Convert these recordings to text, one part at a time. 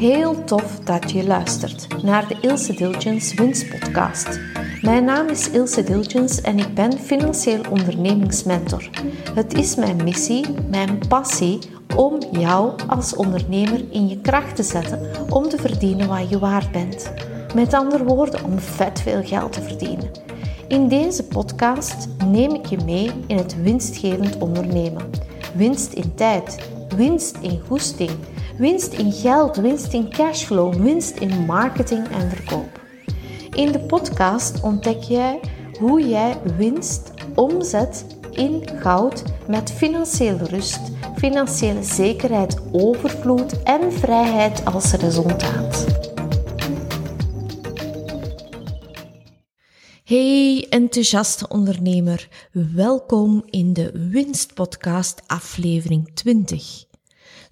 Heel tof dat je luistert naar de Ilse Dilgens Winstpodcast. Mijn naam is Ilse Dilgens en ik ben financieel ondernemingsmentor. Het is mijn missie, mijn passie om jou als ondernemer in je kracht te zetten om te verdienen wat je waard bent. Met andere woorden, om vet veel geld te verdienen. In deze podcast neem ik je mee in het winstgevend ondernemen. Winst in tijd, winst in goesting, winst in geld, winst in cashflow, winst in marketing en verkoop. In de podcast ontdek jij hoe jij winst omzet in goud met financiële rust, financiële zekerheid, overvloed en vrijheid als resultaat. Hey enthousiaste ondernemer, welkom in de Winstpodcast aflevering 20.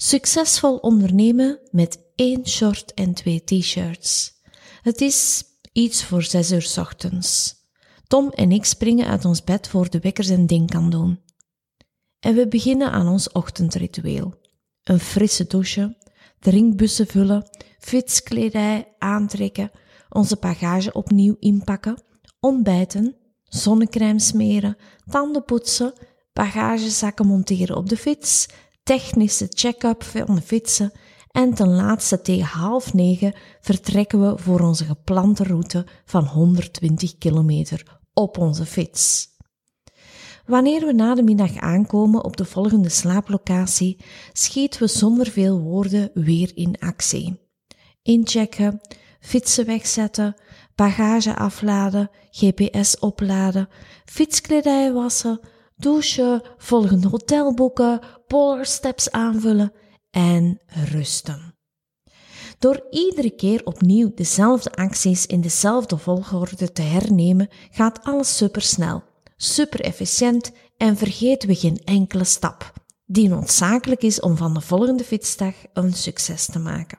Succesvol ondernemen met één short en twee t-shirts. Het is iets voor zes uur ochtends. Tom en ik springen uit ons bed voor de wekkers en ding kan doen. En we beginnen aan ons ochtendritueel. Een frisse douche, drinkbussen vullen, fietskledij aantrekken, onze bagage opnieuw inpakken, ontbijten, zonnecrème smeren, tanden poetsen, bagagezakken monteren op de fiets, technische check-up van de fietsen en ten laatste tegen half negen vertrekken we voor onze geplante route van 120 kilometer op onze fiets. Wanneer we na de middag aankomen op de volgende slaaplocatie, schieten we zonder veel woorden weer in actie. Inchecken, fietsen wegzetten, bagage afladen, GPS opladen, fietskledij wassen, douchen, volgende hotel boeken, polarsteps aanvullen en rusten. Door iedere keer opnieuw dezelfde acties in dezelfde volgorde te hernemen, gaat alles supersnel, super efficiënt en vergeten we geen enkele stap, die noodzakelijk is om van de volgende fietsdag een succes te maken.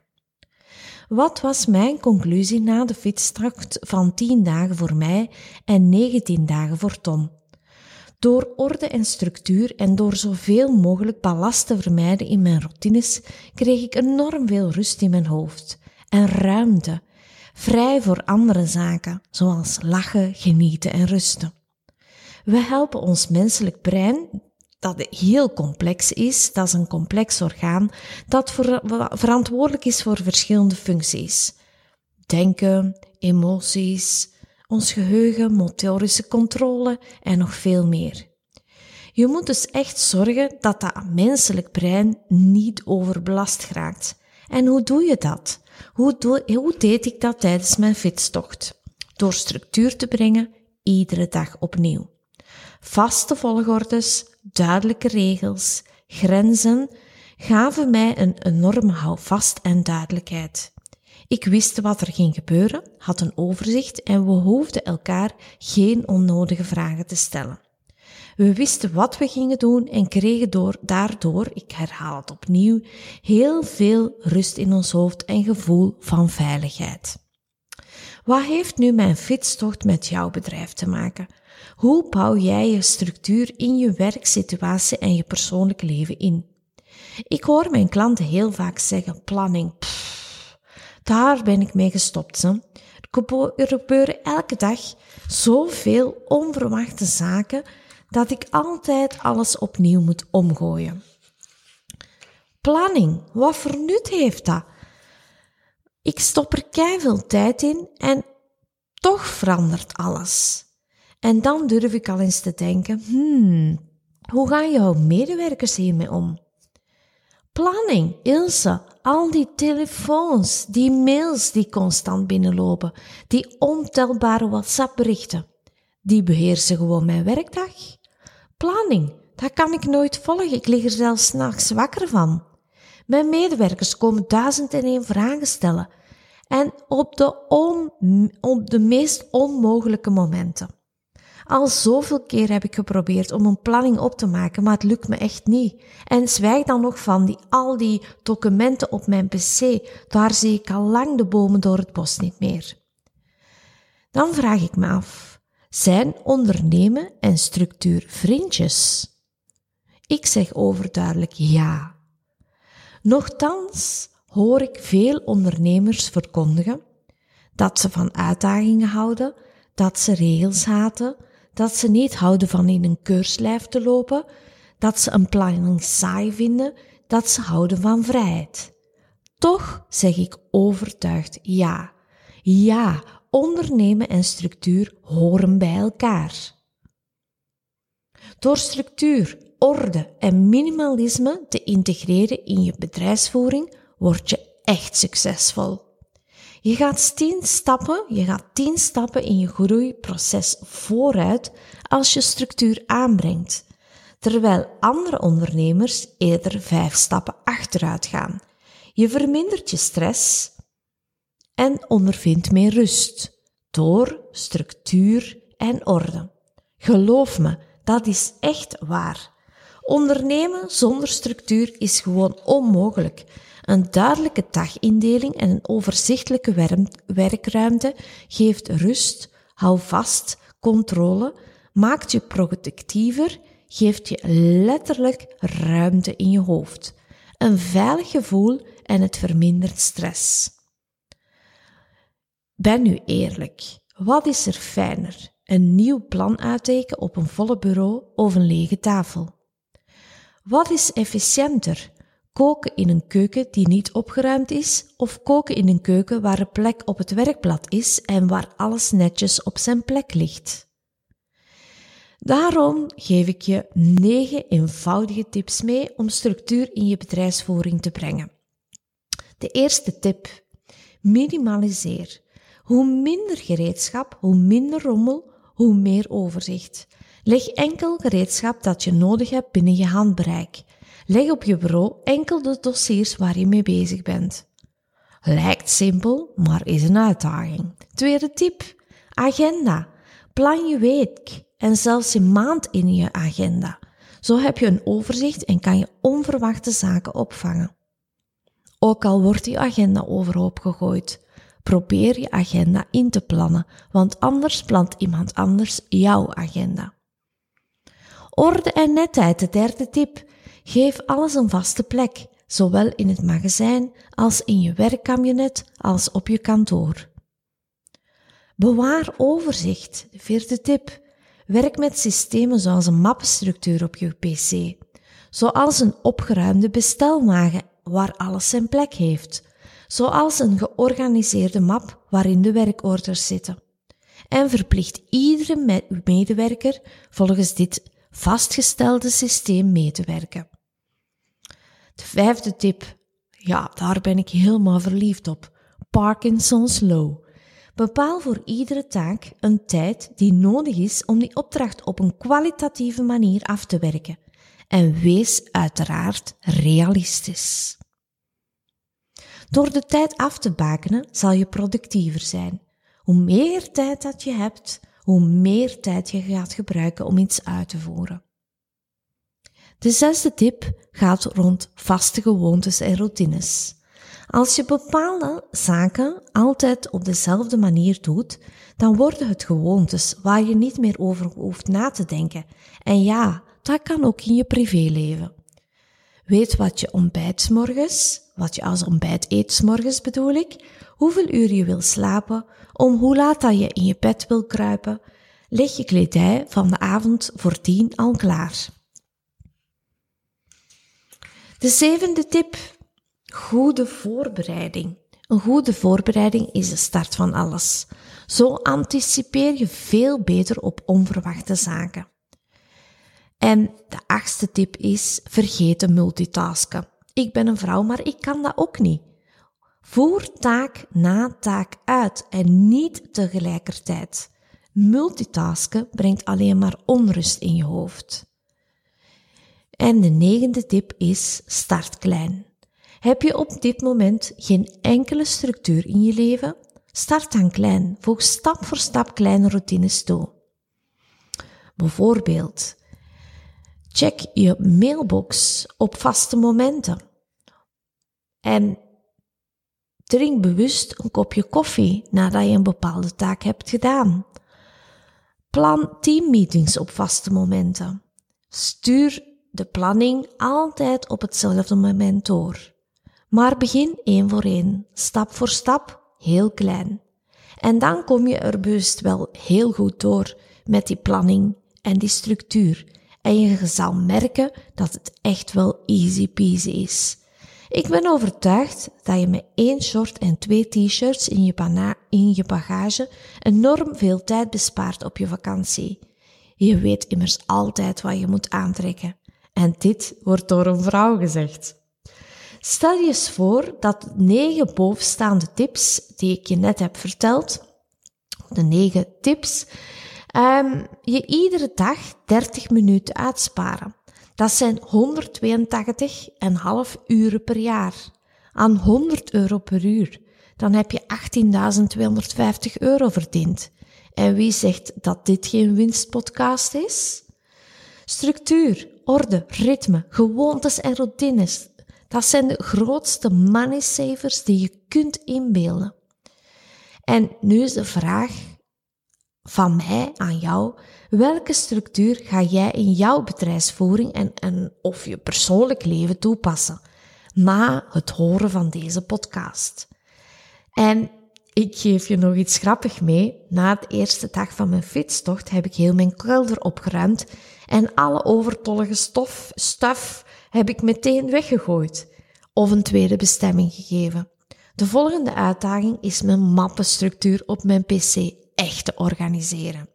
Wat was mijn conclusie na de fietstocht van 10 dagen voor mij en 19 dagen voor Tom? Door orde en structuur en door zoveel mogelijk ballast te vermijden in mijn routines, kreeg ik enorm veel rust in mijn hoofd en ruimte, vrij voor andere zaken, zoals lachen, genieten en rusten. We helpen ons menselijk brein, dat heel complex is, dat is een complex orgaan, dat verantwoordelijk is voor verschillende functies. Denken, emoties, ons geheugen, motorische controle en nog veel meer. Je moet dus echt zorgen dat dat menselijk brein niet overbelast raakt. En hoe doe je dat? Hoe, hoe deed ik dat tijdens mijn fietstocht? Door structuur te brengen, iedere dag opnieuw. Vaste volgordes, duidelijke regels, grenzen gaven mij een enorme houvast en duidelijkheid. Ik wist wat er ging gebeuren, had een overzicht en we hoefden elkaar geen onnodige vragen te stellen. We wisten wat we gingen doen en kregen door, daardoor, ik herhaal het opnieuw, heel veel rust in ons hoofd en gevoel van veiligheid. Wat heeft nu mijn fietstocht met jouw bedrijf te maken? Hoe bouw jij je structuur in je werksituatie en je persoonlijk leven in? Ik hoor mijn klanten heel vaak zeggen planning. Daar ben ik mee gestopt. Hè. Er gebeuren elke dag zoveel onverwachte zaken dat ik altijd alles opnieuw moet omgooien. Planning, wat voor nut heeft dat? Ik stop er veel tijd in en toch verandert alles. En dan durf ik al eens te denken, hmm, hoe gaan jouw medewerkers hiermee om? Planning, Ilse, al die telefoons, die mails die constant binnenlopen, die ontelbare WhatsApp-berichten, die beheersen gewoon mijn werkdag. Planning, dat kan ik nooit volgen, ik lig er zelfs s'nachts wakker van. Mijn medewerkers komen duizend en één vragen stellen en op de, on, op de meest onmogelijke momenten. Al zoveel keer heb ik geprobeerd om een planning op te maken, maar het lukt me echt niet. En zwijg dan nog van die, al die documenten op mijn pc, daar zie ik al lang de bomen door het bos niet meer. Dan vraag ik me af, zijn ondernemen en structuur vriendjes? Ik zeg overduidelijk ja. Nochtans hoor ik veel ondernemers verkondigen dat ze van uitdagingen houden, dat ze regels haten, dat ze niet houden van in een keurslijf te lopen, dat ze een planning saai vinden, dat ze houden van vrijheid. Toch zeg ik overtuigd ja. Ja, ondernemen en structuur horen bij elkaar. Door structuur, orde en minimalisme te integreren in je bedrijfsvoering word je echt succesvol. Je gaat tien stappen, je gaat tien stappen in je groeiproces vooruit als je structuur aanbrengt, terwijl andere ondernemers eerder vijf stappen achteruit gaan. Je vermindert je stress en ondervindt meer rust door structuur en orde. Geloof me, dat is echt waar. Ondernemen zonder structuur is gewoon onmogelijk. Een duidelijke dagindeling en een overzichtelijke werkruimte geeft rust, hou vast, controle, maakt je productiever, geeft je letterlijk ruimte in je hoofd. Een veilig gevoel en het vermindert stress. Ben nu eerlijk. Wat is er fijner? Een nieuw plan uittekenen op een volle bureau of een lege tafel? Wat is efficiënter? Koken in een keuken die niet opgeruimd is of koken in een keuken waar een plek op het werkblad is en waar alles netjes op zijn plek ligt? Daarom geef ik je negen eenvoudige tips mee om structuur in je bedrijfsvoering te brengen. De eerste tip. Minimaliseer. Hoe minder gereedschap, hoe minder rommel, hoe meer overzicht. Leg enkel gereedschap dat je nodig hebt binnen je handbereik. Leg op je bureau enkel de dossiers waar je mee bezig bent. Lijkt simpel, maar is een uitdaging. Tweede tip: agenda. Plan je week en zelfs je maand in je agenda. Zo heb je een overzicht en kan je onverwachte zaken opvangen. Ook al wordt je agenda overhoop gegooid, probeer je agenda in te plannen, want anders plant iemand anders jouw agenda. Orde en netheid, de derde tip. Geef alles een vaste plek, zowel in het magazijn als in je werkkabinet als op je kantoor. Bewaar overzicht, de vierde tip. Werk met systemen zoals een mappenstructuur op je PC, zoals een opgeruimde bestelwagen waar alles zijn plek heeft, zoals een georganiseerde map waarin de werkorders zitten. En verplicht iedere medewerker volgens dit vastgestelde systeem mee te werken. De vijfde tip, ja, daar ben ik helemaal verliefd op. Parkinson's Law. Bepaal voor iedere taak een tijd die nodig is om die opdracht op een kwalitatieve manier af te werken. En wees uiteraard realistisch. Door de tijd af te bakenen zal je productiever zijn. Hoe meer tijd dat je hebt, hoe meer tijd je gaat gebruiken om iets uit te voeren. De zesde tip gaat rond vaste gewoontes en routines. Als je bepaalde zaken altijd op dezelfde manier doet, dan worden het gewoontes waar je niet meer over hoeft na te denken. En ja, dat kan ook in je privéleven. Weet wat je ontbijt morgens, wat je als ontbijt eet morgens bedoel ik, hoeveel uur je wil slapen, om hoe laat dat je in je bed wil kruipen, leg je kledij van de avond voor tien al klaar. De zevende tip. Goede voorbereiding. Een goede voorbereiding is de start van alles. Zo anticipeer je veel beter op onverwachte zaken. En de achtste tip is vergeten multitasken. Ik ben een vrouw, maar ik kan dat ook niet. Voer taak na taak uit en niet tegelijkertijd. Multitasken brengt alleen maar onrust in je hoofd. En de negende tip is start klein. Heb je op dit moment geen enkele structuur in je leven? Start dan klein. Voeg stap voor stap kleine routines toe. Bijvoorbeeld, check je mailbox op vaste momenten. En drink bewust een kopje koffie nadat je een bepaalde taak hebt gedaan. Plan teammeetings op vaste momenten. Stuur de planning altijd op hetzelfde moment door. Maar begin één voor één, stap voor stap, heel klein. En dan kom je er bewust wel heel goed door met die planning en die structuur. En je zal merken dat het echt wel easy peasy is. Ik ben overtuigd dat je met één short en twee t-shirts in, je in je bagage enorm veel tijd bespaart op je vakantie. Je weet immers altijd wat je moet aantrekken. En dit wordt door een vrouw gezegd. Stel je eens voor dat negen bovenstaande tips die ik je net heb verteld, de negen tips, um, je iedere dag 30 minuten uitsparen. Dat zijn 182,5 uren per jaar. Aan 100 euro per uur. Dan heb je 18.250 euro verdiend. En wie zegt dat dit geen winstpodcast is? Structuur, orde, ritme, gewoontes en routines. Dat zijn de grootste money savers die je kunt inbeelden. En nu is de vraag van mij aan jou. Welke structuur ga jij in jouw bedrijfsvoering en, en of je persoonlijk leven toepassen na het horen van deze podcast? En ik geef je nog iets grappig mee. Na de eerste dag van mijn fietstocht heb ik heel mijn kelder opgeruimd en alle overtollige stof, stuf heb ik meteen weggegooid of een tweede bestemming gegeven. De volgende uitdaging is mijn mappenstructuur op mijn PC te organiseren.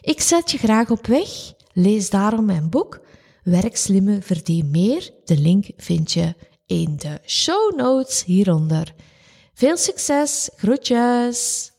Ik zet je graag op weg. Lees daarom mijn boek Werk slimmer, verdien meer. De link vind je in de show notes hieronder. Veel succes, groetjes!